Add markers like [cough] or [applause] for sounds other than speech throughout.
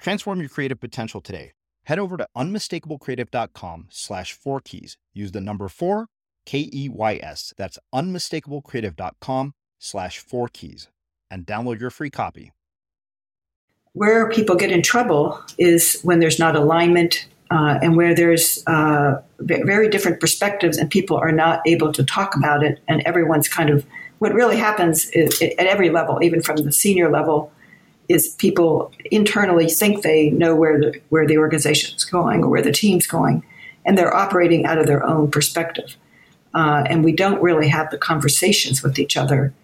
Transform your creative potential today. Head over to unmistakablecreative.com slash four keys. Use the number four, K E Y S. That's unmistakablecreative.com slash four keys and download your free copy. Where people get in trouble is when there's not alignment uh, and where there's uh, very different perspectives and people are not able to talk about it and everyone's kind of what really happens is, at every level even from the senior level is people internally think they know where the where the organization's going or where the team's going, and they're operating out of their own perspective. Uh, and we don't really have the conversations with each other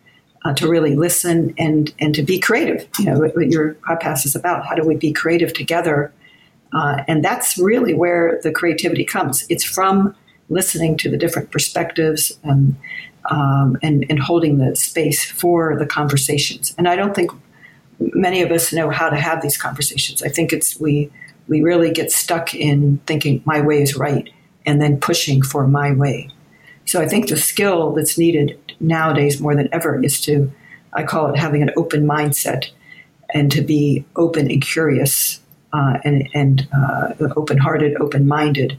uh, to really listen and and to be creative. You know, what, what your podcast is about. How do we be creative together? Uh, and that's really where the creativity comes. It's from listening to the different perspectives and, um, and, and holding the space for the conversations. And I don't think many of us know how to have these conversations. I think it's we we really get stuck in thinking my way is right and then pushing for my way. So I think the skill that's needed nowadays more than ever is to I call it having an open mindset and to be open and curious uh, and and uh, open hearted, open minded.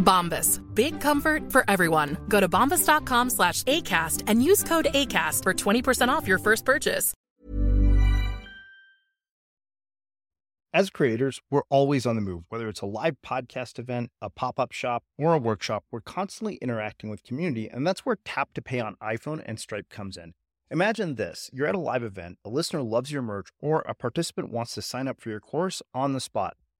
Bombas. Big comfort for everyone. Go to bombas.com slash ACAST and use code ACAST for 20% off your first purchase. As creators, we're always on the move. Whether it's a live podcast event, a pop up shop, or a workshop, we're constantly interacting with community, and that's where Tap to Pay on iPhone and Stripe comes in. Imagine this you're at a live event, a listener loves your merch, or a participant wants to sign up for your course on the spot.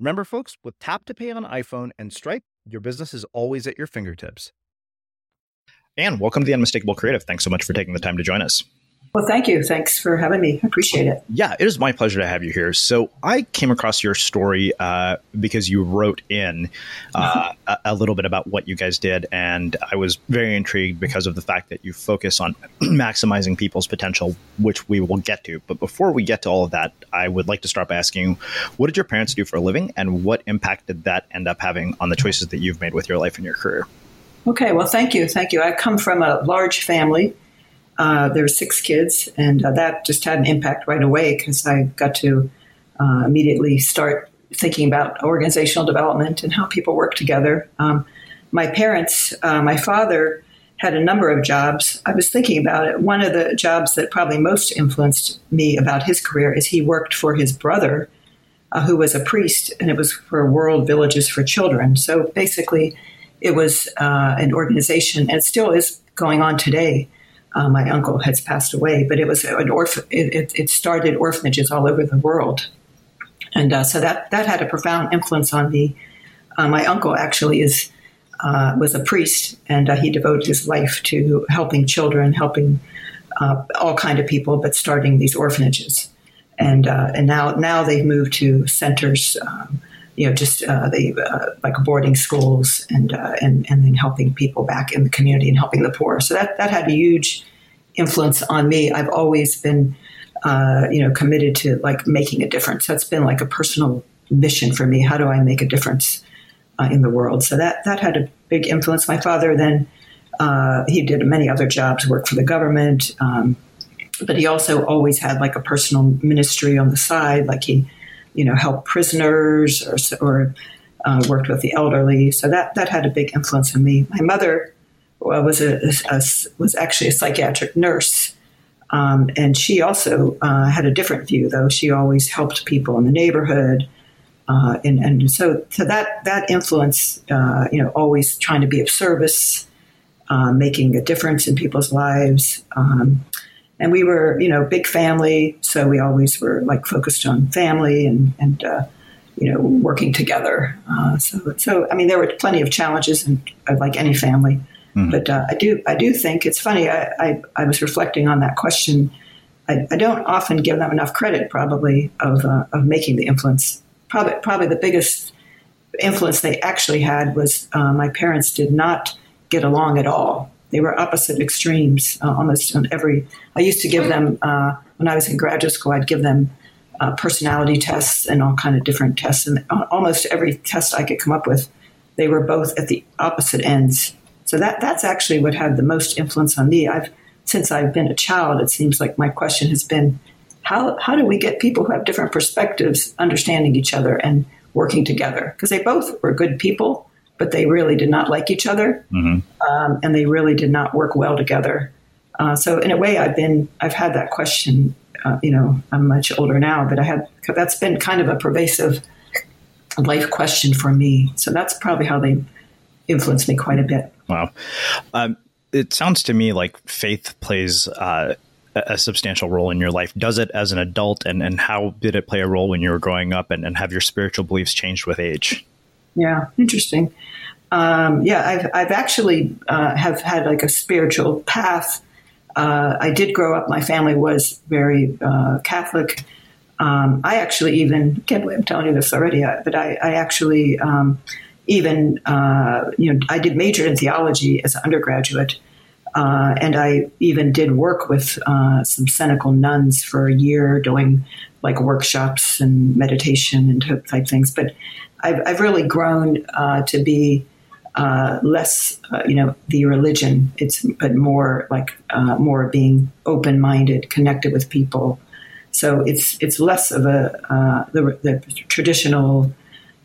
Remember, folks, with Tap to Pay on iPhone and Stripe, your business is always at your fingertips. And welcome to the Unmistakable Creative. Thanks so much for taking the time to join us. Well, thank you. Thanks for having me. I appreciate it. Yeah, it is my pleasure to have you here. So, I came across your story uh, because you wrote in uh, a, a, little bit about what you guys did, and I was very intrigued because of the fact that you focus on [clears throat] maximizing people's potential, which we will get to. But before we get to all of that, I would like to start by asking what did your parents do for a living, and what impact did that end up having on the choices that you've made with your life and your career? Okay, well, thank you. Thank you. I come from a large family. Uh, there were six kids, and uh, that just had an impact right away because I got to uh, immediately start thinking about organizational development and how people work together. Um, my parents, uh, my father had a number of jobs. I was thinking about it. One of the jobs that probably most influenced me about his career is he worked for his brother, uh, who was a priest, and it was for World Villages for Children. So basically, it was uh, an organization, and still is going on today uh, my uncle has passed away, but it was an orphan. It, it, started orphanages all over the world, and uh, so that that had a profound influence on me. Uh, my uncle actually is uh, was a priest, and uh, he devoted his life to helping children, helping uh, all kind of people, but starting these orphanages, and and now now they've moved to centers. Um, you know, just uh, they uh, like boarding schools and uh, and and then helping people back in the community and helping the poor. So that that had a huge influence on me. I've always been, uh, you know, committed to like making a difference. That's been like a personal mission for me. How do I make a difference uh, in the world? So that that had a big influence. My father then uh, he did many other jobs, worked for the government. Um, but he also always had like a personal ministry on the side, like he you know, help prisoners or, or uh, worked with the elderly. So that, that had a big influence on me. My mother well, was a, a, was actually a psychiatric nurse. Um, and she also uh, had a different view, though. She always helped people in the neighborhood. Uh, and, and so, so that, that influence, uh, you know, always trying to be of service, uh, making a difference in people's lives. Um, and we were, you know, big family, so we always were like focused on family and and uh, you know working together. Uh, so so I mean, there were plenty of challenges, and like any family. Mm-hmm. But uh, I do I do think it's funny. I, I, I was reflecting on that question. I, I, don't often give them enough credit, probably of uh, of making the influence. Probably probably the biggest influence they actually had was uh, my parents did not get along at all. They were opposite extremes uh, almost on every. I used to give them uh, when I was in graduate school. I'd give them uh, personality tests and all kind of different tests, and almost every test I could come up with, they were both at the opposite ends. So that that's actually what had the most influence on me. I've since I've been a child. It seems like my question has been, how how do we get people who have different perspectives understanding each other and working together? Because they both were good people but they really did not like each other, mm-hmm. um, and they really did not work well together. Uh, so in a way, I've been I've had that question. Uh, you know, I'm much older now, but I had that's been kind of a pervasive life question for me. So that's probably how they influenced me quite a bit. Wow. Um, it sounds to me like faith plays uh, a substantial role in your life. Does it as an adult, and, and how did it play a role when you were growing up, and, and have your spiritual beliefs changed with age? Yeah, interesting. Um, yeah, I've, I've actually uh, have had like a spiritual path. Uh, I did grow up. My family was very uh, Catholic. Um, I actually even can't believe I'm telling you this already, uh, but I, I actually um, even uh, you know I did major in theology as an undergraduate, uh, and I even did work with some Senecal nuns for a year doing like workshops and meditation and type things. But I've, I've really grown uh, to be uh, less, uh, you know, the religion. It's but more like uh, more being open minded, connected with people. So it's it's less of a uh, the, the, traditional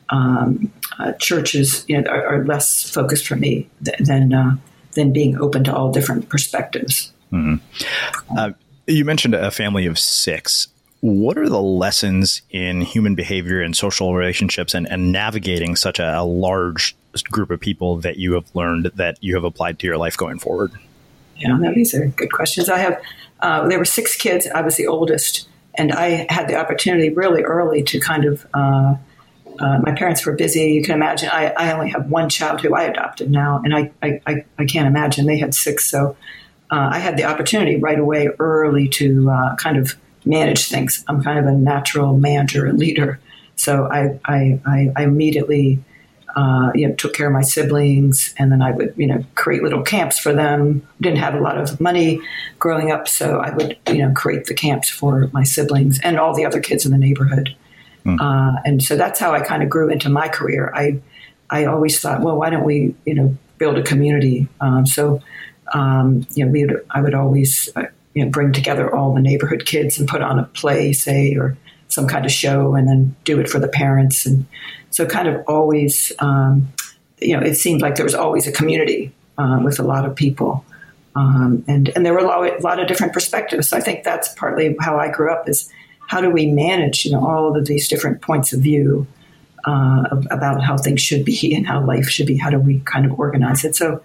um, uh, churches, you know, are, are, less focused for me than than being open to all different perspectives. Mm-hmm. you mentioned a family of six what are the lessons in human behavior and social relationships and, and navigating such a, a, large group of people that you have learned that you have applied to your life going forward? Yeah, no, these are good questions. I have, uh, there were six kids. I was the oldest, and I had the opportunity really early to kind of, uh, uh, my parents were busy. You can imagine, I, I, only have one child who I adopted now, and I, I, I, can't imagine they had six. So uh, I had the opportunity right away early to uh, kind of manage things. I'm kind of a natural manager and leader. So I, I, I, I immediately, uh, you know, took care of my siblings, and then I would, you know, create little camps for them. Didn't have a lot of money growing up, so I would, you know, create the camps for my siblings and all the other kids in the neighborhood. Mm. Uh, and so that's how I kind of grew into my career. I, I always thought, well, why don't we, you know, build a community? Um, so, um, you know, we would, I would always. You know, bring together all the neighborhood kids and put on a play, say, or some kind of show, and then do it for the parents. And so, kind of always, um, you know, it seemed like there was always a community uh, with a lot of people. Um, and and there were a lot, a lot, of different perspectives. So I think that's partly how I grew up. Is how do we manage, you know, all of these different points of view uh, about how things should be and how life should be? How do we kind of organize it? So,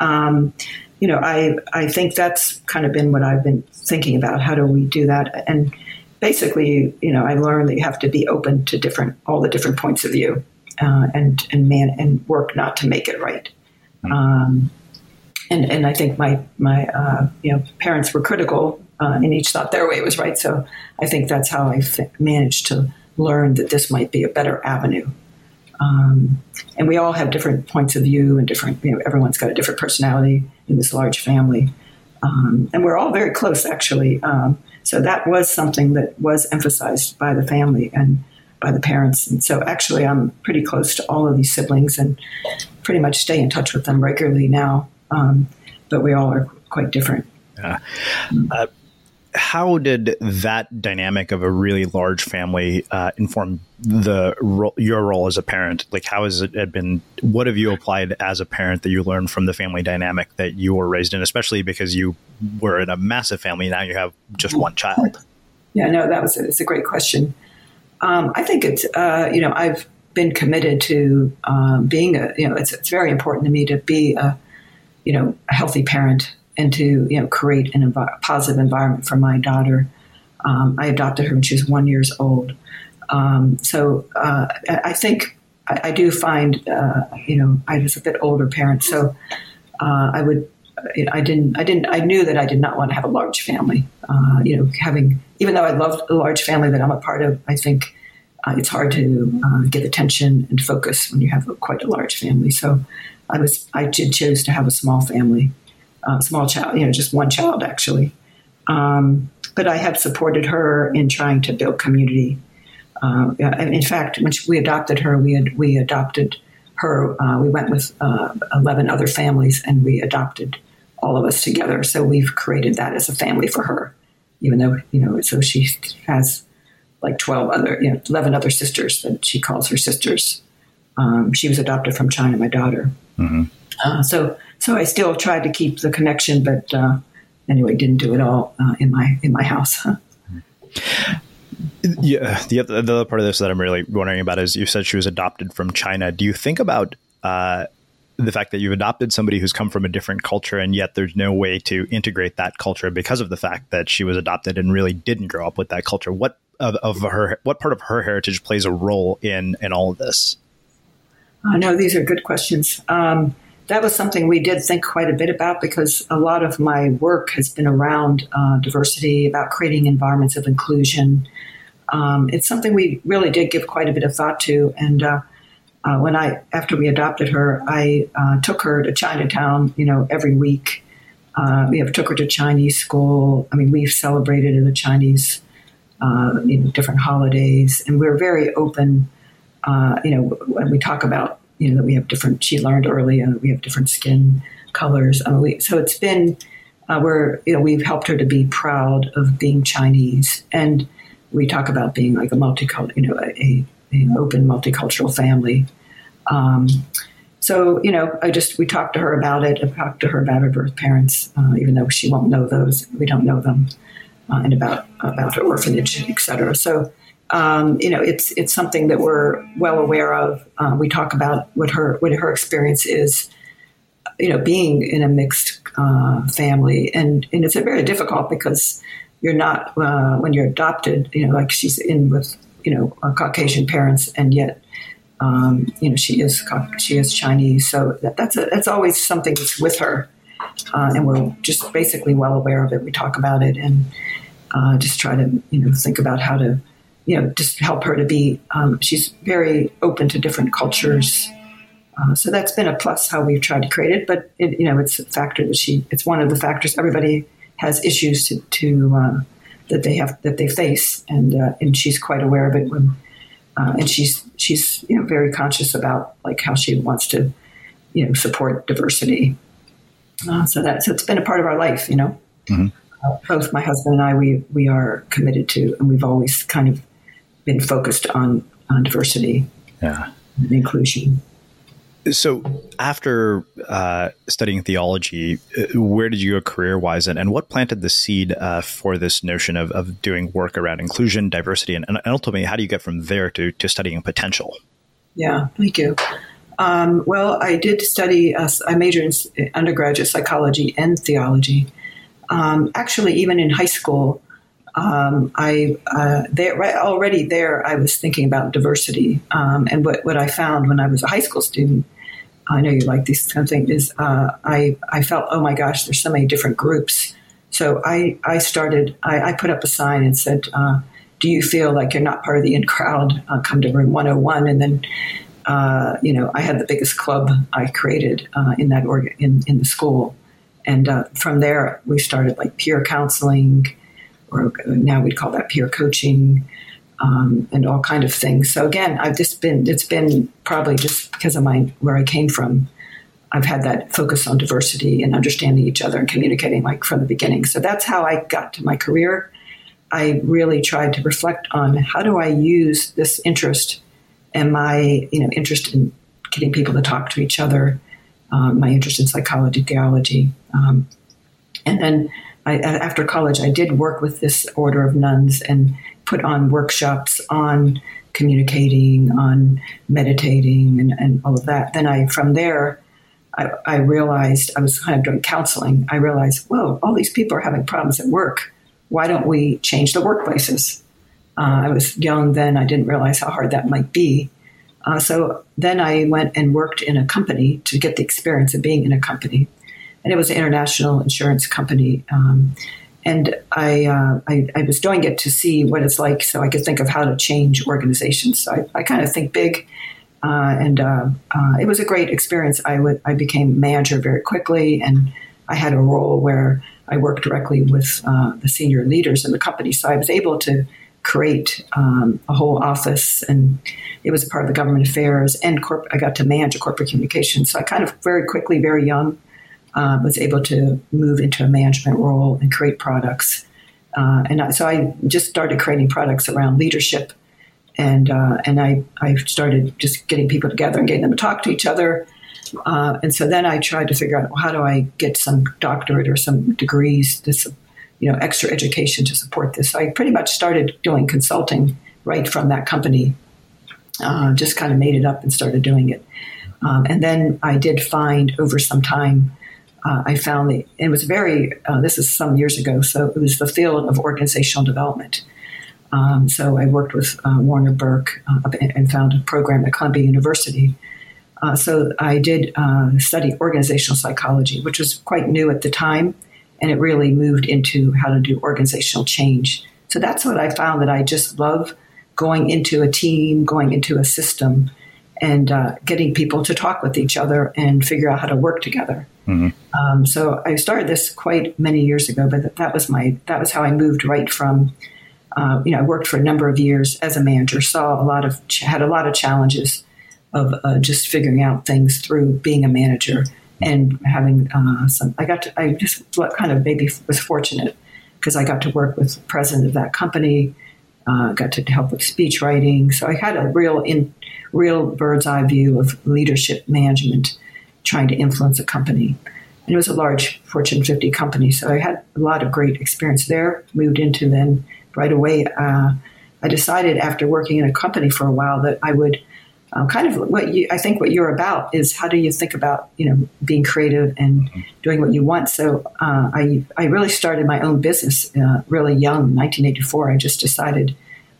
um, you know, I I think that's kind of been what I've been thinking about. How do we do that? And basically, you know, I learned that you have to be open to different all the different points of view, uh, and and man and work not to make it right. Mm-hmm. Um, and and I think my my uh, you know parents were critical, uh, and each thought their way was right. So I think that's how I managed to learn that this might be a better avenue um, and we all have different points of view and different, you know, everyone's got a different personality in this large family. Um, and we're all very close, actually. Um, so that was something that was emphasized by the family and by the parents. And so actually, I'm pretty close to all of these siblings and pretty much stay in touch with them regularly now. Um, but we all are quite different. Uh, uh, how did that dynamic of a really large family uh, inform the your role as a parent? Like, how has it been? What have you applied as a parent that you learned from the family dynamic that you were raised in, especially because you were in a massive family now you have just one child? Yeah, no, that was a, it's a great question. Um, I think it's uh, you know I've been committed to um, being a you know it's, it's very important to me to be a you know a healthy parent and to you know create an positive environment for my daughter. Um, I adopted her when she was one years old. Um, so uh, I think I, I do find uh, you know I was a bit older parent, so uh, I would I didn't I didn't I knew that I did not want to have a large family. Uh, you know, having even though I love a large family that I'm a part of, I think. Uh, it's hard to uh, get attention and focus when you have a, quite a large family. So, I was I did choose to have a small family, uh, small child, you know, just one child actually. Um, but I have supported her in trying to build community. Uh, in fact, when we adopted her, we had, we adopted her. Uh, we went with uh, eleven other families, and we adopted all of us together. So we've created that as a family for her, even though you know. So she has like twelve other, you know, eleven other sisters that she calls her sisters. Um, she was adopted from China, my daughter. Mm-hmm. Uh, so so I still tried to keep the connection, but uh, anyway, didn't do it all uh, in my in my house. [laughs] Yeah, the other, the other part of this that I'm really wondering about is you said she was adopted from China. Do you think about uh, the fact that you've adopted somebody who's come from a different culture, and yet there's no way to integrate that culture because of the fact that she was adopted and really didn't grow up with that culture? What of, of her? What part of her heritage plays a role in in all of this? Uh, no, these are good questions. Um, that was something we did think quite a bit about because a lot of my work has been around uh, diversity, about creating environments of inclusion. Um, it's something we really did give quite a bit of thought to. And uh, uh, when I, after we adopted her, I uh, took her to Chinatown, you know, every week. Uh, we have took her to Chinese school. I mean, we've celebrated in the Chinese uh, you know, different holidays, and we're very open. You know, when we talk about you know that we have different. She learned early, and we have different skin colors. Mean, we, so it's been uh, we're you know we've helped her to be proud of being Chinese, and we talk about being like a multicultural, you know, a, a open multicultural family. Um, so you know, I just we talked to her about it. I talked to her about her birth parents, uh, even though she won't know those. We don't know them, uh, and about about her orphanage, etc. So um, you know, it's it's something that we're well aware of. Uh, we talk about what her what her experience is, you know, being in a mixed uh, family, and and it's very difficult because you're not uh, when you're adopted. You know, like she's in with you know Caucasian parents, and yet. Um, you know, she is she is Chinese, so that, that's a, that's always something that's with her, uh, and we're just basically well aware of it. We talk about it and uh, just try to you know think about how to you know, just help her to be. Um, she's very open to different cultures. Uh, so that's been a plus how we've tried to create it. But it, you know, it's a factor that she. It's one of the factors. Everybody has issues to, to uh, that they have that they face, and uh, and she's quite aware of it. When uh, and she's she's you know very conscious about like how she wants to you know support diversity. Uh, so that's it's been a part of our life. You know. Mm-hmm. Uh, both my husband and I, we we are committed to, and we've always kind of been focused on, on diversity yeah. and inclusion. So, after uh, studying theology, uh, where did you go career wise, and, and what planted the seed uh, for this notion of, of doing work around inclusion, diversity, and, and ultimately, how do you get from there to, to studying potential? Yeah, thank you. Um, well, I did study, uh, I majored in undergraduate psychology and theology. Um, actually, even in high school, um, I uh, there already there I was thinking about diversity um, and what, what I found when I was a high school student. I know you like these kind of things. Is uh, I I felt oh my gosh, there's so many different groups. So I I started I, I put up a sign and said, uh, "Do you feel like you're not part of the in crowd? Uh, come to room 101." And then uh, you know I had the biggest club I created uh, in that org- in in the school, and from there we started like peer counseling or now we'd call that peer coaching, um, and all kind of things. So again, I've just been it's been probably just because of my where I came from. I've had that focus on diversity and understanding each other and communicating like from the beginning. So that's how I got to my career. I really tried to reflect on how do I use this interest and my you know interest in getting people to talk to each other, um, my interest in psychology, theology, um, and then I, after college, I did work with this order of nuns and put on workshops on communicating, on meditating, and, and all of that. Then I, from there, I, I, realized I was kind of doing counseling. I realized, whoa, all these people are having problems at work. Why don't we change the workplaces? Uh, I was young then. I didn't realize how hard that might be. Uh, so then I went and worked in a company to get the experience of being in a company and it was an international insurance company. Um, and I, uh, I, I, was doing it to see what it's like so I could think of how to change organizations. So I, I kind of think big. Uh, and uh, uh, it was a great experience. I, w- I became manager very quickly, and I had a role where I worked directly with uh, the senior leaders in the company. So I was able to create um, a whole office, and it was part of the government affairs. And corp- I got to manage a corporate communications. So I kind of very quickly, very young, uh, was able to move into a management role and create products. Uh, and I, so I just started creating products around leadership, and uh, and I I started just getting people together and getting them to talk to each other. Uh, and so then I tried to figure out well, how do I get some doctorate or some degrees, this you know extra education to support this. So I pretty much started doing consulting right from that company. Uh, just kind of made it up and started doing it. Um, and then I did find over some time uh, I found the, it was very, uh, this is some years ago, so it was the field of organizational development. Um, so I worked with uh, Warner Burke uh, and found a program at Columbia University. Uh, so I did uh, study organizational psychology, which was quite new at the time, and it really moved into how to do organizational change. So that's what I found that I just love going into a team, going into a system, and getting people to talk with each other and figure out how to work together. Mm-hmm. Um, so I started this quite many years ago, but that was my that was how I moved right from uh, you know, I worked for a number of years as a manager, saw a lot of, had a lot of challenges of uh, just figuring out things through being a manager and having uh, some. I got to, I just kind of maybe was fortunate because I got to work with the president of that company, uh, got to help with speech writing. So I had a real in real bird's eye view of leadership management, trying to influence a company. And it was a large Fortune 50 company, so I had a lot of great experience there. Moved into then right away. Uh, I decided after working in a company for a while that I would um, kind of what you, I think what you're about is how do you think about you know being creative and doing what you want. So uh, I I really started my own business uh, really young, 1984. I just decided,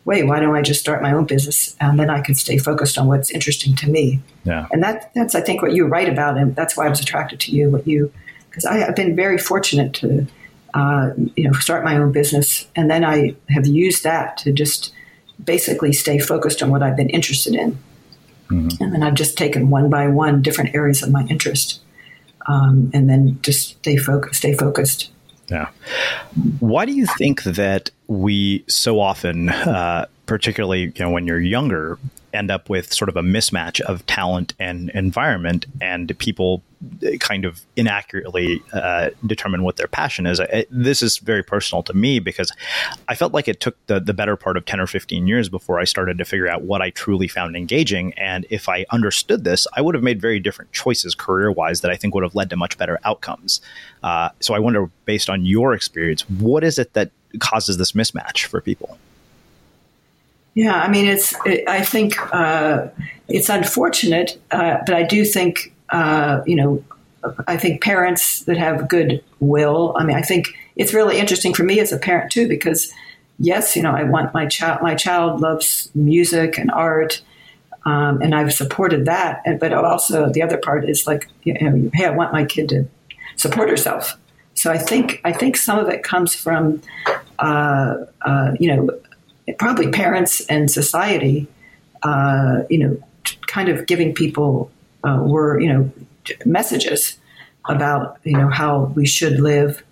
wait, why don't I just start my own business and then I can stay focused on what's interesting to me. Yeah, and that that's I think what you write about, and that's why I was attracted to you. What you because I've been very fortunate to uh, you know start my own business, and then I have used that to just basically stay focused on what I've been interested in. Mm-hmm. And then I've just taken one by one different areas of my interest, um, and then just stay focused. Stay focused. Yeah. Why do you think that we so often, uh, particularly you know when you're younger, end up with sort of a mismatch of talent and environment, and people kind of inaccurately uh, determine what their passion is. I, this is very personal to me because I felt like it took the, the better part of 10 or 15 years before I started to figure out what I truly found engaging. And if I understood this, I would have made very different choices career wise that I think would have led to much better outcomes. Uh, so I wonder, based on your experience, what is it that causes this mismatch for people? Yeah, I mean, it's. It, I think uh, it's unfortunate, uh, but I do think uh, you know, I think parents that have good will. I mean, I think it's really interesting for me as a parent too, because yes, you know, I want my child. My child loves music and art, um, and I've supported that. But also the other part is like, you know, hey, I want my kid to support herself. So I think I think some of it comes from, uh, uh, you know, probably parents and society, uh, you know, kind of giving people uh, were, you know, messages about, you know, how we should live.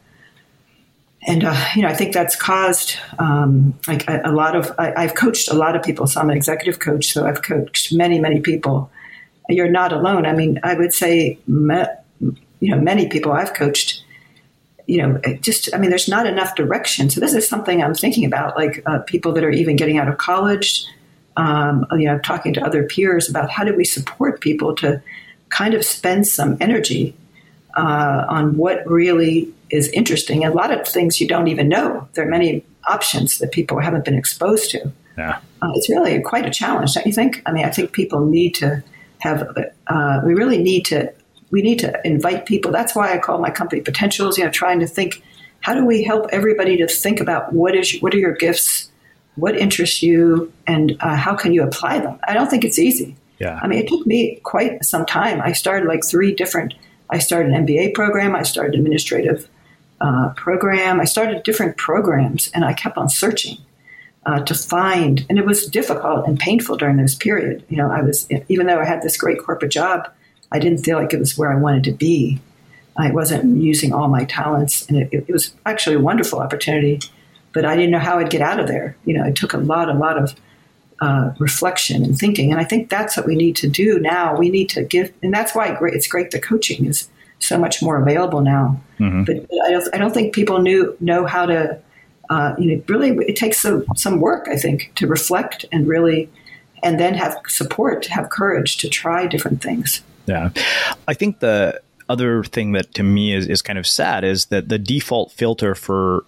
And, uh, you know, I think that's caused um, like a, a, lot of, I, have coached a lot of people. So I'm an executive coach. So I've coached many, many people. You're not alone. I mean, I would say, me, you know, many people I've coached, you know, just, I mean, there's not enough direction. So this is something I'm thinking about, like uh, people that are even getting out of college, um, you know, talking to other peers about how do we support people to kind of spend some energy uh, on what really is interesting. A lot of things you don't even know. There are many options that people haven't been exposed to. Yeah. Uh, it's really quite a challenge, don't you think? I mean, I think people need to have. Uh, we really need to. We need to invite people. That's why I call my company Potentials. You know, trying to think. How do we help everybody to think about what is what are your gifts? What interests you and uh, how can you apply them. I don't think it's easy. Yeah. I mean, it took me quite some time. I started like three different. I started an MBA program. I started an administrative uh, program. I started different programs, and I kept on searching uh, to find. And it was difficult and painful during this period. You know, I was even though I had this great corporate job, I didn't feel like it was where I wanted to be. I wasn't using all my talents, and it, it was actually a wonderful opportunity but I didn't know how I'd get out of there. You know, it took a lot, a lot of uh, reflection and thinking, and I think that's what we need to do now. We need to give, and that's why it's great the coaching is so much more available now. Mm-hmm. But I don't, I don't think people knew know how to. Uh, you know, really, it takes some some work, I think, to reflect and really, and then have support, to have courage to try different things. Yeah, I think the other thing that to me is, is kind of sad is that the default filter for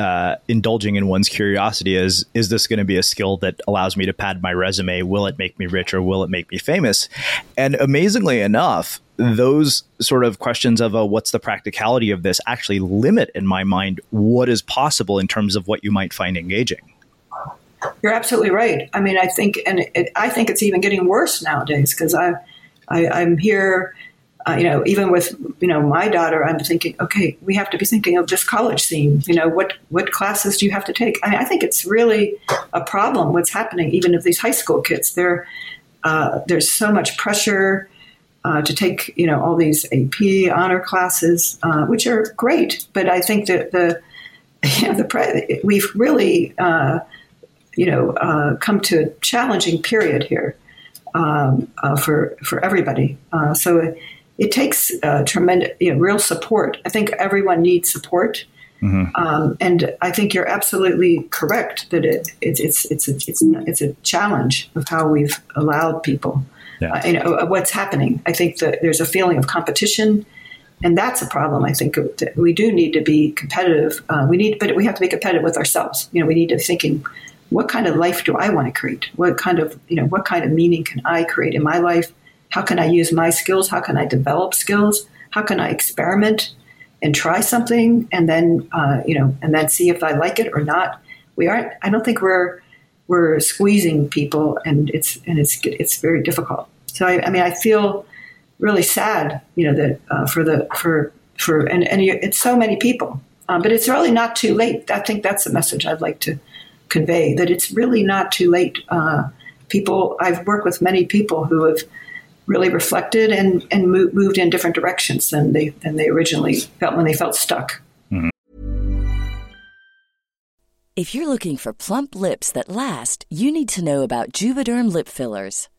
uh, indulging in one's curiosity is is this going to be a skill that allows me to pad my resume? Will it make me rich or will it make me famous? And amazingly enough those sort of questions of uh, what's the practicality of this actually limit in my mind what is possible in terms of what you might find engaging. You're absolutely right. I mean i think and it, i think it's even getting worse nowadays because I, I i'm here uh, you know, even with you know my daughter, I'm thinking, okay, we have to be thinking of this college scene. You know, what what classes do you have to take? I, I think it's really a problem what's happening, even of these high school kids. There, uh, there's so much pressure uh, to take you know all these AP honor classes, uh, which are great, but I think that the [laughs] you know, the we've really, uh, you know, uh, come to a challenging period here um, for for everybody. So it, takes tremendous, you know, real support. I think everyone needs support. Mm-hmm. Um, and I think you're absolutely correct that it, it it's it's a, it's it's a challenge of how we've allowed people. Yeah. Uh, you know uh, what's happening. I think that there's a feeling of competition, and that's a problem. I think we do need to be competitive. Uh, we need, but we have to be competitive with ourselves. You know, we need to thinking, what kind of life do I want to create? What kind of you know what kind of meaning can I create in my life? How can I use my skills? How can I develop skills? How can I experiment? and try something and then uh, you know and then see if I like it or not. We aren't. I don't think we're we're squeezing people, and it's and it's it's very difficult. So I, I mean, I feel really sad, you know, that uh, for the for for and and it's so many people, um, but it's really not too late. I think that's the message I'd like to convey that it's really not too late. Uh, people, I've worked with many people who have really reflected and, and moved in different directions than they than they originally felt when they felt stuck. Mm-hmm. If you're looking for plump lips that last, you need to know about Juvederm lip fillers.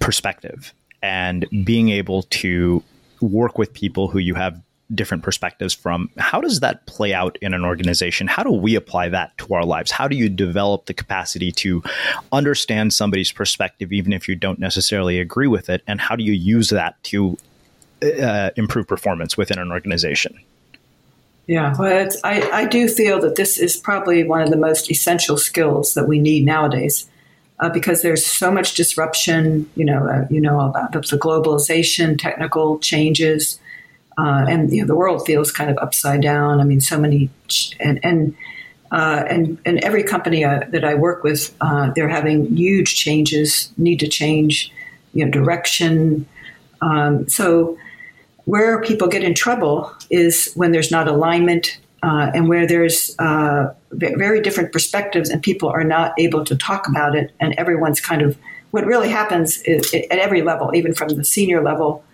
perspective and being able to work with people who you have different perspectives from. How does that play out in an organization? How do we apply that to our lives? How do you develop the capacity to understand somebody's perspective, even if you don't necessarily agree with it? And how do you use that to uh, improve performance within an organization? Yeah, well, I, I do feel that this is probably one of the most essential skills that we need nowadays. Uh, because there's so much disruption, you know, uh, you know about the, the globalization, technical changes, uh, and you know, the world feels kind of upside down. I mean, so many and and uh, and and every company uh, that I work with, uh, they're having huge changes, need to change, you know, direction. Um, so where people get in trouble is when there's not alignment uh, and where there's uh, very different perspectives and people are not able to talk about it and everyone's kind of what really happens is, at every level even from the senior level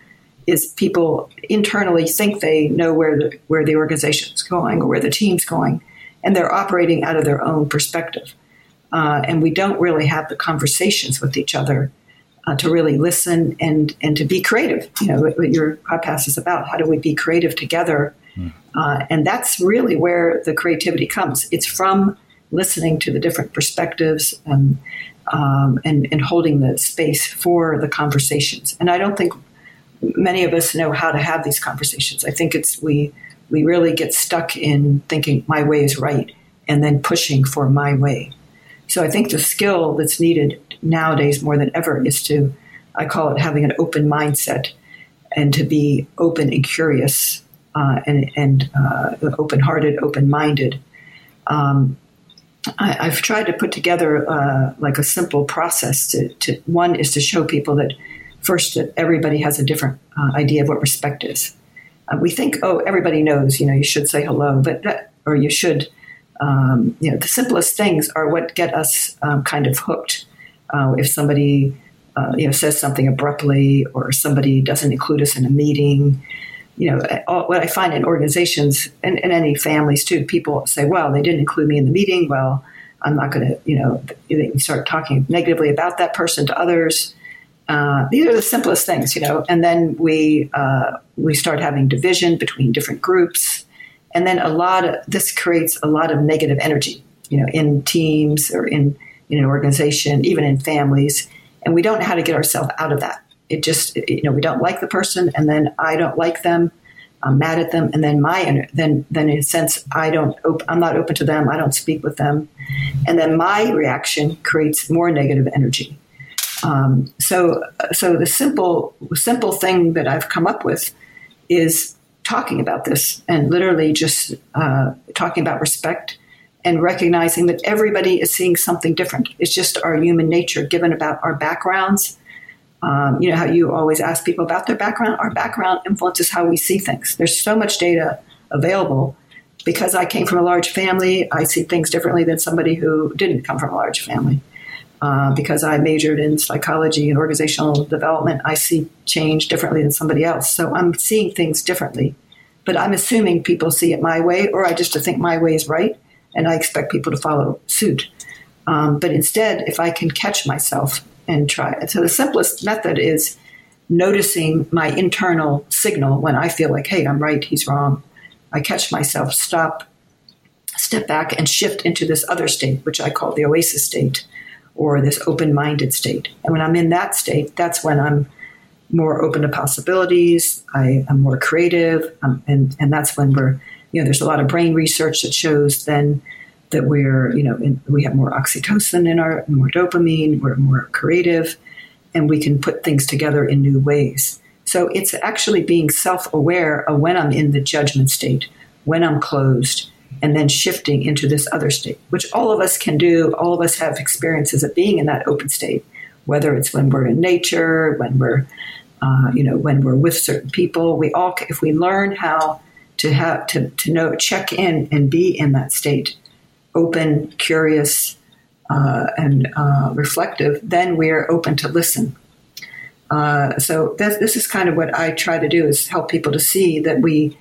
is people internally think they know where the where the organization's going or where the team's going, and they're operating out of their own perspective. Uh, and we don't really have the conversations with each other uh, to really listen and and to be creative. You know what, what your podcast is about. How do we be creative together? Uh, and that's really where the creativity comes. It's from listening to the different perspectives and um, and, and holding the space for the conversations. And I don't think many of us know how to have these conversations. I think it's we we really get stuck in thinking my way is right and then pushing for my way. So I think the skill that's needed nowadays more than ever is to I call it having an open mindset and to be open and curious uh, and, and uh, open hearted, open minded. Um, I, have tried to put together uh, like a simple process to, to, one is to show people that first that everybody has a different uh, idea of what respect is. Uh, we think, oh, everybody knows, you know, you should say hello, but that, or you should, um, you know, the simplest things are what get us um, kind of hooked. Uh, if somebody, uh, you know, says something abruptly, or somebody doesn't include us in a meeting, you know, what I find in organizations and, and any families too, people say, well, they didn't include me in the meeting. Well, I'm not going to, you know, start talking negatively about that person to others uh, these are the simplest things, you know. And then we uh, we start having division between different groups, and then a lot of this creates a lot of negative energy, you know, in teams or in in an organization, even in families, and we don't know how to get ourselves out of that. It just you know we don't like the person, and then I don't like them. I'm mad at them, and then my then then in a sense I don't op- I'm not open to them. I don't speak with them, and then my reaction creates more negative energy. Um, so, so the simple simple thing that I've come up with is talking about this and literally just uh, talking about respect and recognizing that everybody is seeing something different. It's just our human nature, given about our backgrounds. Um, you know how you always ask people about their background. Our background influences how we see things. There's so much data available. Because I came from a large family, I see things differently than somebody who didn't come from a large family. Uh, because I majored in psychology and organizational development, I see change differently than somebody else. So I'm seeing things differently. But I'm assuming people see it my way, or I just think my way is right, and I expect people to follow suit. Um, but instead, if I can catch myself and try it. So the simplest method is noticing my internal signal when I feel like, hey, I'm right, he's wrong. I catch myself, stop, step back, and shift into this other state, which I call the oasis state or this open minded state. And when I'm in that state, that's when I'm more open to possibilities. I am more creative. Um, and, and that's when we're, you know, there's a lot of brain research that shows then that we're, you know, in, we have more oxytocin in our, more dopamine, we're more creative, and we can put things together in new ways. So it's actually being self aware of when I'm in the judgment state, when I'm closed, and then shifting into this other state, which all of us can do. All of us have experiences of being in that open state, whether it's when we're in nature, when we're, uh, you know, when we're with certain people. We all, if we learn how to have to, to know, check in and be in that state, open, curious, uh, and uh, reflective, then we're open to listen. Uh, so this, this is kind of what I try to do is help people to see that we,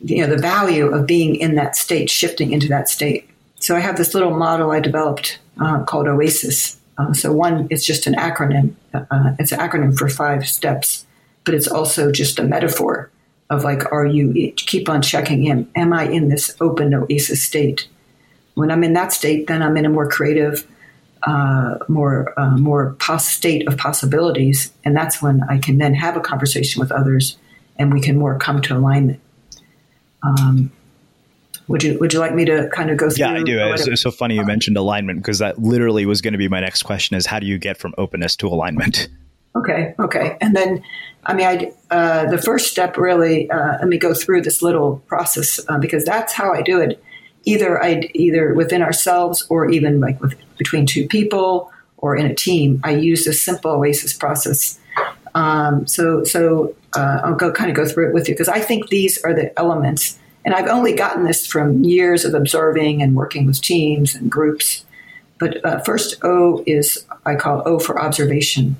you know, the value of being in that state, shifting into that state. So I have this little model I developed uh, called OASIS. Uh, so one, it's just an acronym. Uh, it's an acronym for five steps, but it's also just a metaphor of like, are you keep on checking in? Am I in this open OASIS state? When I'm in that state, then I'm in a more creative, uh, more uh, more pos- state of possibilities, and that's when I can then have a conversation with others, and we can more come to alignment. Um, would you Would you like me to kind of go through? Yeah, I do. It's, it's so funny you mentioned alignment because that literally was going to be my next question: is how do you get from openness to alignment? Okay, okay, and then I mean, I uh, the first step really. Uh, let me go through this little process uh, because that's how I do it either I either within ourselves or even like with between two people or in a team. I use this simple OASIS process. Um, so so uh, I'll go kind of go through it with you because I think these are the elements, and I've only gotten this from years of observing and working with teams and groups. But uh, first, O is I call O for observation.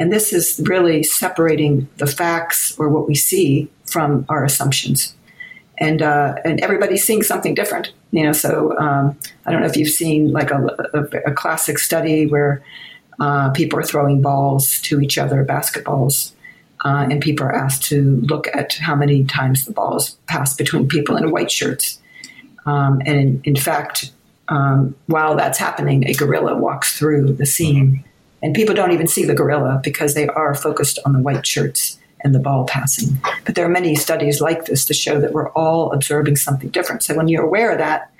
And this is really separating the facts or what we see from our assumptions and uh, and everybody's seeing something different. You know, so um, I don't know if you've seen like a, a, a classic study where uh, people are throwing balls to each other, basketballs, uh, and people are asked to look at how many times the balls pass between people in white shirts. Um, and in, in fact, um, while that's happening, a gorilla walks through the scene, and people don't even see the gorilla because they are focused on the white shirts and the ball passing. But there are many studies like this to show that we're all observing something different. So when you're aware of that,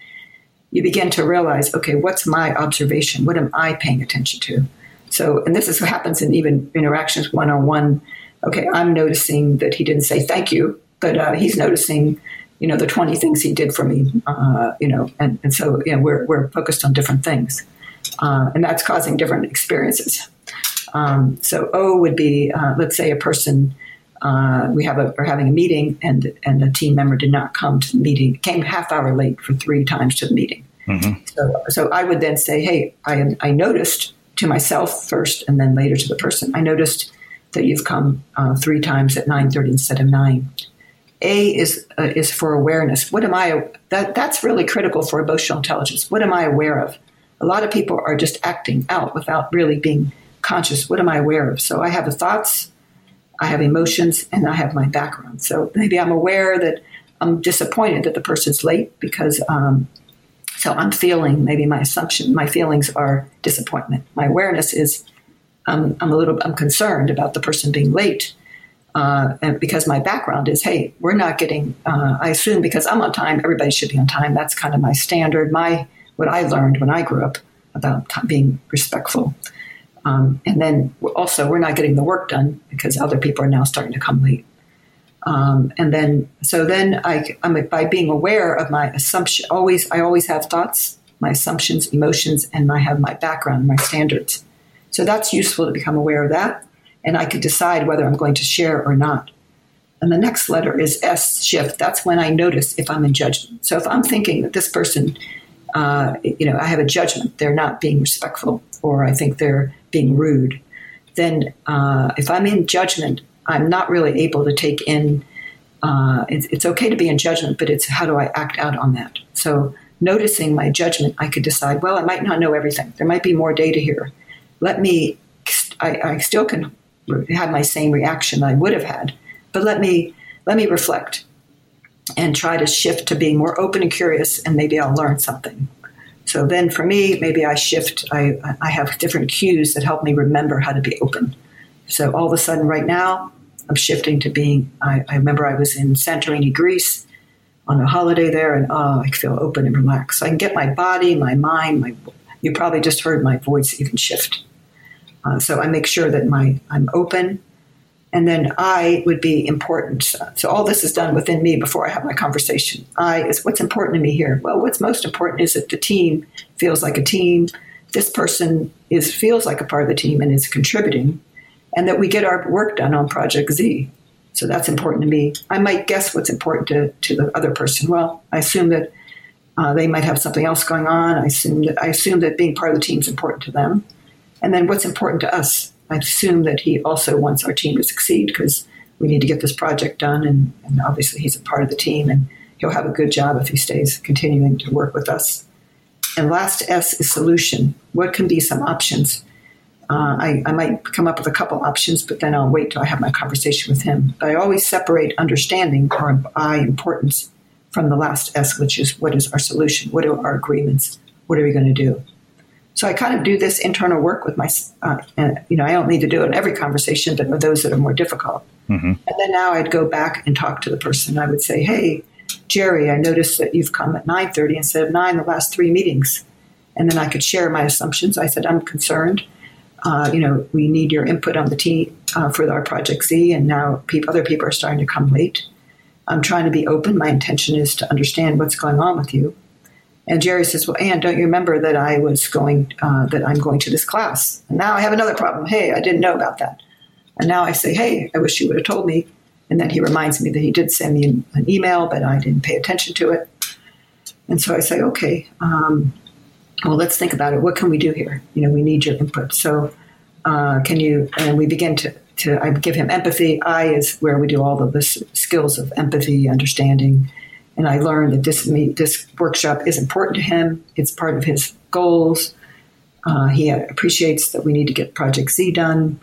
you begin to realize, okay, what's my observation? What am I paying attention to? So, and this is what happens in even interactions one on one. Okay, I'm noticing that he didn't say thank you, but uh, he's noticing, you know, the 20 things he did for me, uh, you know, and, and so, you know, we're, we're focused on different things. Uh, and that's causing different experiences. Um, so O would be, uh, let's say a person uh, we have a, are having a meeting and and a team member did not come to the meeting, came half hour late for three times to the meeting. Mm-hmm. So, so I would then say, hey, I, I noticed to myself first and then later to the person, I noticed that you've come uh, three times at 9.30 instead of 9. A is uh, is for awareness. What am I? That that's really critical for emotional intelligence. What am I aware of? A lot of people are just acting out without really being conscious. What am I aware of? So I have the thoughts, I have emotions, and I have my background. So maybe I'm aware that I'm disappointed that the person's late because um, so I'm feeling maybe my assumption, my feelings are disappointment. My awareness is I'm a little I'm concerned about the person being late. Uh, and because my background is, hey, we're not getting. Uh, I assume because I'm on time, everybody should be on time. That's kind of my standard. My what I learned when I grew up about being respectful. Um, and then also, we're not getting the work done because other people are now starting to come late. Um, and then, so then I, I'm by being aware of my assumption. Always, I always have thoughts, my assumptions, emotions, and I have my background, my standards. So that's useful to become aware of that, and I could decide whether I'm going to share or not. And the next letter is S shift. That's when I notice if I'm in judgment. So if I'm thinking that this person, uh, you know, I have a judgment, they're not being respectful, or I think they're being rude, then uh, if I'm in judgment, I'm not really able to take in. Uh, it's, it's okay to be in judgment, but it's how do I act out on that? So, noticing my judgment, I could decide, well, I might not know everything. There might be more data here. Let me, I, I still can have my same reaction I would have had, but let me let me reflect and try to shift to being more open and curious, and maybe I'll learn something. So then for me, maybe I shift, I, I have different cues that help me remember how to be open. So all of a sudden, right now, I'm shifting to being, I, I remember I was in Santorini, Greece on a holiday there, and oh, I feel open and relaxed. So I can get my body, my mind, my, you probably just heard my voice even shift. Uh, so I make sure that my I'm open and then I would be important. So all this is done within me before I have my conversation. I is what's important to me here. Well, what's most important is that the team feels like a team. This person is feels like a part of the team and is contributing, and that we get our work done on Project Z. So that's important to me. I might guess what's important to, to the other person. Well, I assume that Uh, they might have something else going on. I assume that I assume that being part of the team is important to them. And then what's important to us? I assume that he also wants our team to succeed because we need to get this project done. And, and obviously, he's a part of the team, and he'll have a good job if he stays continuing to work with us. And last S is solution. What can be some options? Uh, I, I, might come up with a couple options, but then I'll wait till I have my conversation with him. But I always separate understanding or I importance from the last S, which is what is our solution? What are our agreements? What are we going to do? So I kind of do this internal work with my, uh, and, you know, I don't need to do it in every conversation, but with those that are more difficult. Mm-hmm. And then now I'd go back and talk to the person. I would say, hey, Jerry, I noticed that you've come at 9.30 instead of 9 the last three meetings. And then I could share my assumptions. I said, I'm concerned. Uh, you know, we need your input on the team uh, for our Project Z, and now people, other people are starting to come late. I'm trying to be open. My intention is to understand what's going on with you. And Jerry says, "Well, Ann, don't you remember that I was going uh, that I'm going to this class? And now I have another problem. Hey, I didn't know about that. And now I say, Hey, I wish you would have told me. And then he reminds me that he did send me an email, but I didn't pay attention to it. And so I say, Okay, um, well, let's think about it. What can we do here? You know, we need your input. So uh, can you? And we begin to to I give him empathy. I is where we do all of the skills of empathy, understanding, and I learned that this this workshop is important to him. It's part of his goals. Uh, he appreciates that we need to get Project Z done.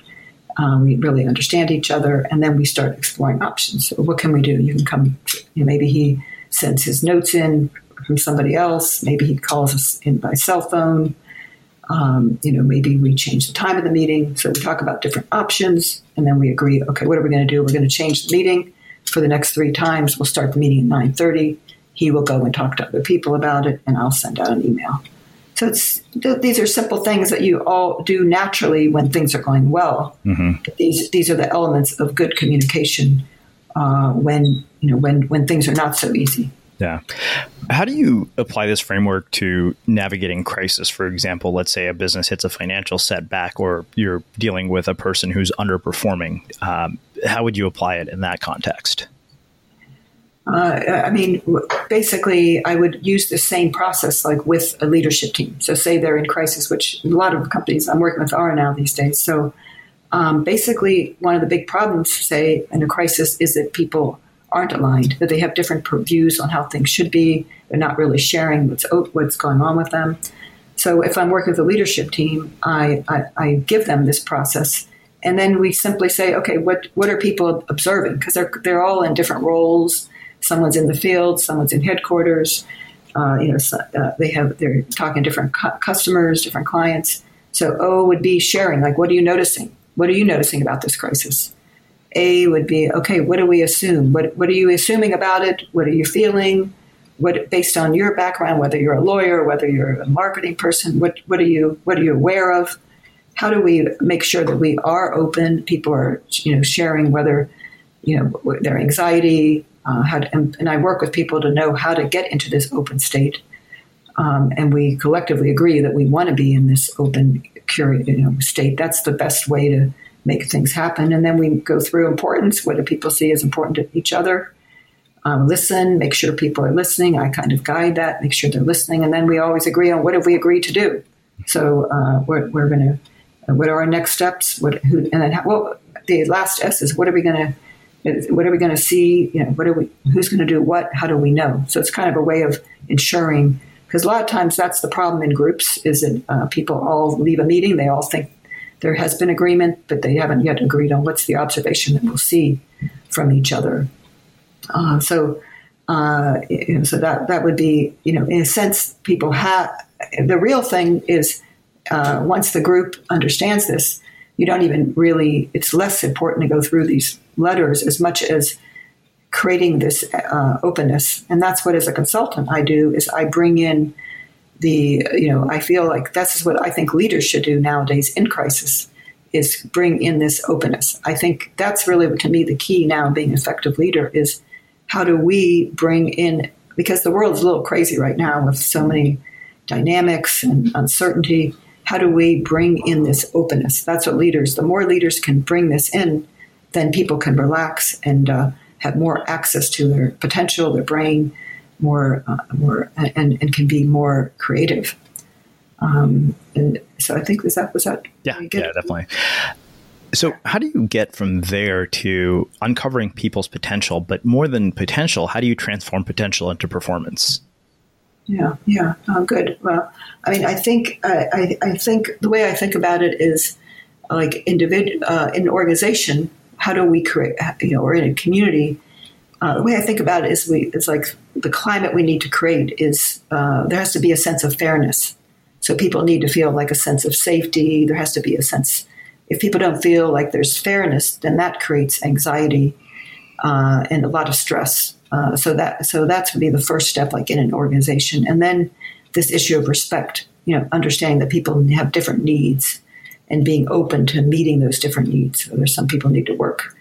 Um, we really understand each other, and then we start exploring options. So what can we do? You can come. You know, maybe he sends his notes in from somebody else. Maybe he calls us in by cell phone. Um, you know, maybe we change the time of the meeting. So we talk about different options, and then we agree. Okay, what are we going to do? We're going to change the meeting for the next three times. We'll start the meeting at nine thirty. He will go and talk to other people about it, and I'll send out an email. So it's th- these are simple things that you all do naturally when things are going well. Mm-hmm. These these are the elements of good communication uh, when you know when when things are not so easy. Yeah. How do you apply this framework to navigating crisis? For example, let's say a business hits a financial setback or you're dealing with a person who's underperforming. Um, how would you apply it in that context? Uh, I mean, basically, I would use the same process like with a leadership team. So, say they're in crisis, which a lot of companies I'm working with are now these days. So, um, basically, one of the big problems, say, in a crisis is that people aren't aligned, that they have different views on how things should be. They're not really sharing what's what's going on with them. So if I'm working with a leadership team, I, I, I give them this process, and then we simply say, okay, what what are people observing? Because they're they're all in different roles. Someone's in the field, someone's in headquarters. Uh, you know, so, uh, they have they're talking to different cu- customers, different clients. So O would be sharing, like, what are you noticing? What are you noticing about this crisis? A would be, okay, what do we assume? What, what are you assuming about it? What are you feeling? What, based on your background, whether you're a lawyer, whether you're a marketing person, what, what are you, what are you aware of? How do we make sure that we are open? People are, you know, sharing whether, you know, their anxiety, uh, how to, and, and, I work with people to know how to get into this open state. Um, and we collectively agree that we want to be in this open, curious, you know, state. That's the best way to make things happen. And then we go through importance. What do people see as important to each other? Um, listen, make sure people are listening. I kind of guide that, make sure they're listening. And then we always agree on what have we agreed to do. So uh, we're, we're going to, uh, what are our next steps? What, who, and then, how, well, the last S is what are we going to, what are we going to see? You know, what are we, who's going to do what? How do we know? So it's kind of a way of ensuring, because a lot of times that's the problem in groups is that uh, people all leave a meeting, they all think there has been agreement, but they haven't yet agreed on what's the observation that we'll see from each other. Uh, so, uh, so that that would be, you know, in a sense, people have the real thing is uh, once the group understands this, you don't even really. It's less important to go through these letters as much as creating this uh, openness, and that's what as a consultant I do is I bring in the you know I feel like that's what I think leaders should do nowadays in crisis is bring in this openness. I think that's really to me the key now being an effective leader is how do we bring in because the world is a little crazy right now with so many dynamics and uncertainty. How do we bring in this openness? That's what leaders. The more leaders can bring this in, then people can relax and uh, have more access to their potential, their brain, more, uh, more, and, and can be more creative. Um, and so I think was that was that. Yeah, yeah, definitely. So, how do you get from there to uncovering people's potential? But more than potential, how do you transform potential into performance? Yeah, yeah, oh, good. Well, I mean, I think I, I, I, think the way I think about it is like individual uh, in organization. How do we create? You know, or in a community. Uh, the way I think about it is we it's like the climate we need to create is uh, there has to be a sense of fairness. So people need to feel like a sense of safety. There has to be a sense if people don't feel like there's fairness, then that creates anxiety uh, and a lot of stress. Uh, so that so that's would be the first step, like in an organization, and then this issue of respect. You know, understanding that people have different needs and being open to meeting those different needs. So there's some people need to work,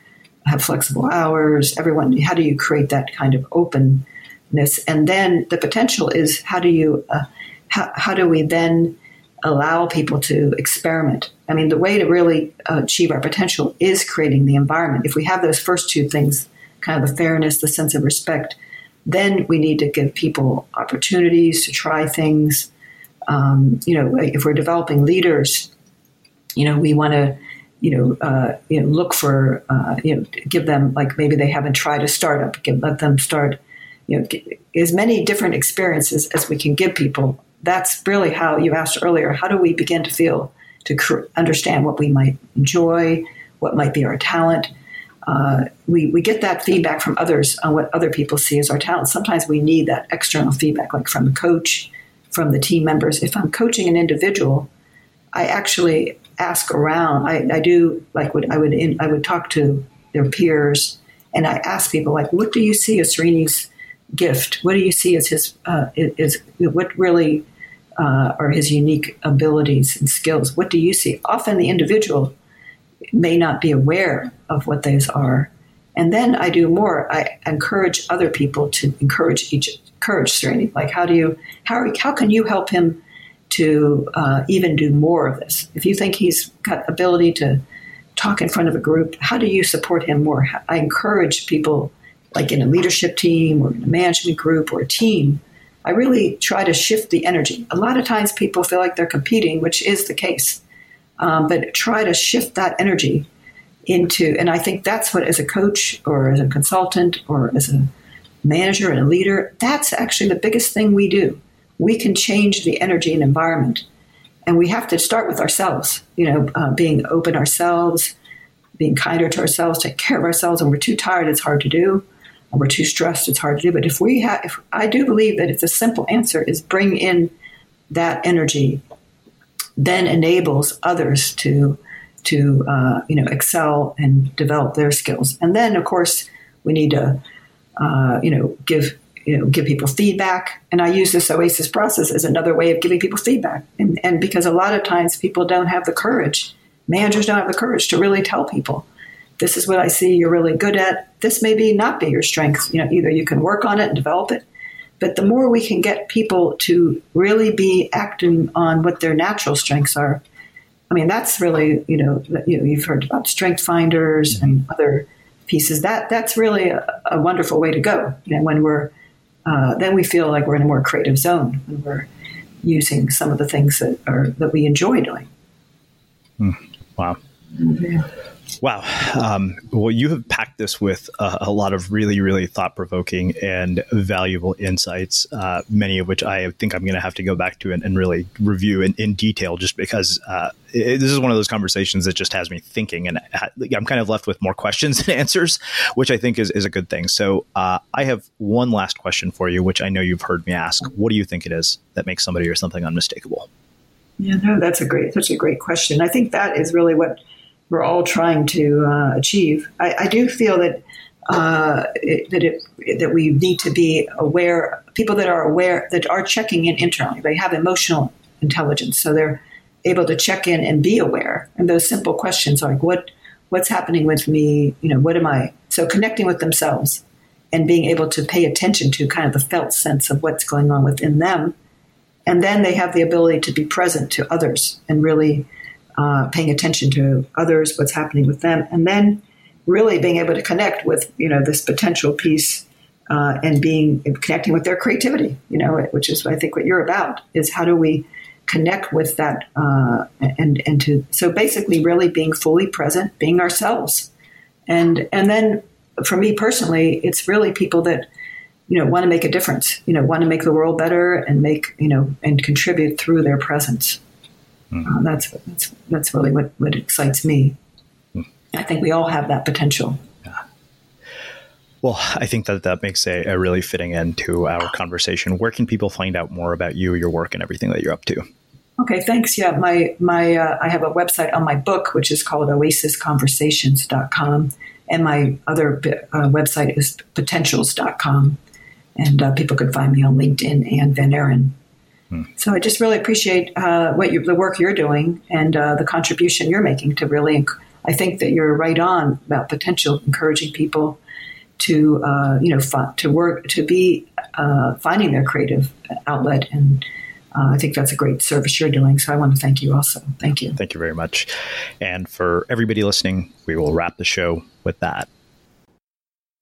have flexible hours. Everyone, how do you create that kind of openness? And then the potential is how do you uh, how, how do we then allow people to experiment. I mean, the way to really achieve our potential is creating the environment. If we have those first two things, kind of the fairness, the sense of respect, then we need to give people opportunities to try things. Um, you know, if we're developing leaders, you know, we want to, you know, uh, you know, look for, uh, you know, give them like maybe they haven't tried a startup, give, let them start, you know, as many different experiences as we can give people. That's really how you asked earlier how do we begin to feel to cr- understand what we might enjoy what might be our talent? Uh, we, we get that feedback from others on what other people see as our talent. Sometimes we need that external feedback like from a coach from the team members. If i'm coaching an individual i actually ask around i, I do like what i would in, i would talk to their peers and i ask people like what do you see as srini's gift? What do you see as his uh, is what really uh, are his unique abilities and skills? What do you see? Often the individual may not be aware of what those are, and then I do more. I encourage other people to encourage each encourage Srini. Like how do you how how can you help him to uh, even do more of this? If you think he's got ability to talk in front of a group, how do you support him more? I encourage people like in a leadership team or in a management group or a team, I really try to shift the energy. A lot of times people feel like they're competing, which is the case, um, but try to shift that energy into, and I think that's what, as a coach or as a consultant or as a manager and a leader, that's actually the biggest thing we do. We can change the energy and environment. And we have to start with ourselves, you know, uh, being open ourselves, being kinder to ourselves, take care of ourselves. When we're too tired, it's hard to do and we're too stressed, it's hard to do. But if we have, if I do believe that it's a simple answer is bring in that energy, then enables others to to uh, you know excel and develop their skills. And then of course we need to uh, you know give you know give people feedback. And I use this Oasis process as another way of giving people feedback. And, and because a lot of times people don't have the courage, managers don't have the courage to really tell people this is what I see you're really good at. This may be not be your strength. You know, either you can work on it and develop it, but the more we can get people to really be acting on what their natural strengths are, I mean, that's really you know, you know you've heard about strength finders and mm-hmm. other pieces. That that's really a, a wonderful way to go. You know, when we're uh, then we feel like we're in a more creative zone when we're using some of the things that are that we enjoy doing. Mm, wow. Mm-hmm. Wow. Um, well, you have packed this with uh, a lot of really, really thought provoking and valuable insights, uh, many of which I think I'm going to have to go back to and, and really review in, in, detail just because uh, it, this is one of those conversations that just has me thinking. And I'm kind of left with more questions [laughs] than answers, which I think is, is a good thing. So uh, I have one last question for you, which I know you've heard me ask. What do you think it is that makes somebody or something unmistakable? Yeah, no, that's a great, such a great question. I think that is really what we're all trying to uh, achieve. I, I, do feel that uh, it, that it, that we need to be aware. People that are aware that are checking in internally, they have emotional intelligence, so they're able to check in and be aware. And those simple questions like what what's happening with me, you know, what am I? So connecting with themselves and being able to pay attention to kind of the felt sense of what's going on within them. And then they have the ability to be present to others and really uh, paying attention to others, what's happening with them, and then really being able to connect with you know this potential piece uh, and being connecting with their creativity. You know, which is what I think what you're about is how do we connect with that uh, and and to so basically really being fully present, being ourselves, and and then for me personally, it's really people that you know want to make a difference, you know, want to make the world better and make you know and contribute through their presence. Mm. Uh, that's that's that's really what what excites me. Mm. I think we all have that potential. Well, I think that that makes a, a, really fitting end to our conversation. Where can people find out more about you, your work, and everything that you're up to? Okay, thanks. Yeah, my my uh, I have a website on my book, which is called oasisconversations.com, and my other uh, website is potentials.com, and uh, people can find me on LinkedIn and Van Eron. So I just really appreciate uh, what you, the work you're doing and uh, the contribution you're making to really. Inc- I think that you're right on about potential, encouraging people to uh, you know to work to be uh, finding their creative outlet and uh, I think that's a great service you're doing. So I want to thank you also. Thank you. Thank you very much. And for everybody listening, we will wrap the show with that.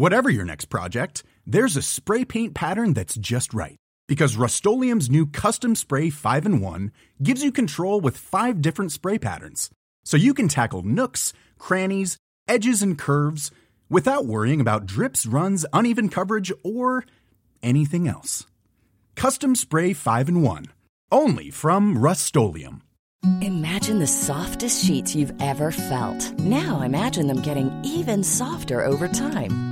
Whatever your next project, there's a spray paint pattern that's just right. Because Rust new Custom Spray 5 and 1 gives you control with five different spray patterns so you can tackle nooks, crannies, edges, and curves without worrying about drips, runs, uneven coverage, or anything else. Custom Spray 5 and 1. Only from Rust Imagine the softest sheets you've ever felt. Now imagine them getting even softer over time.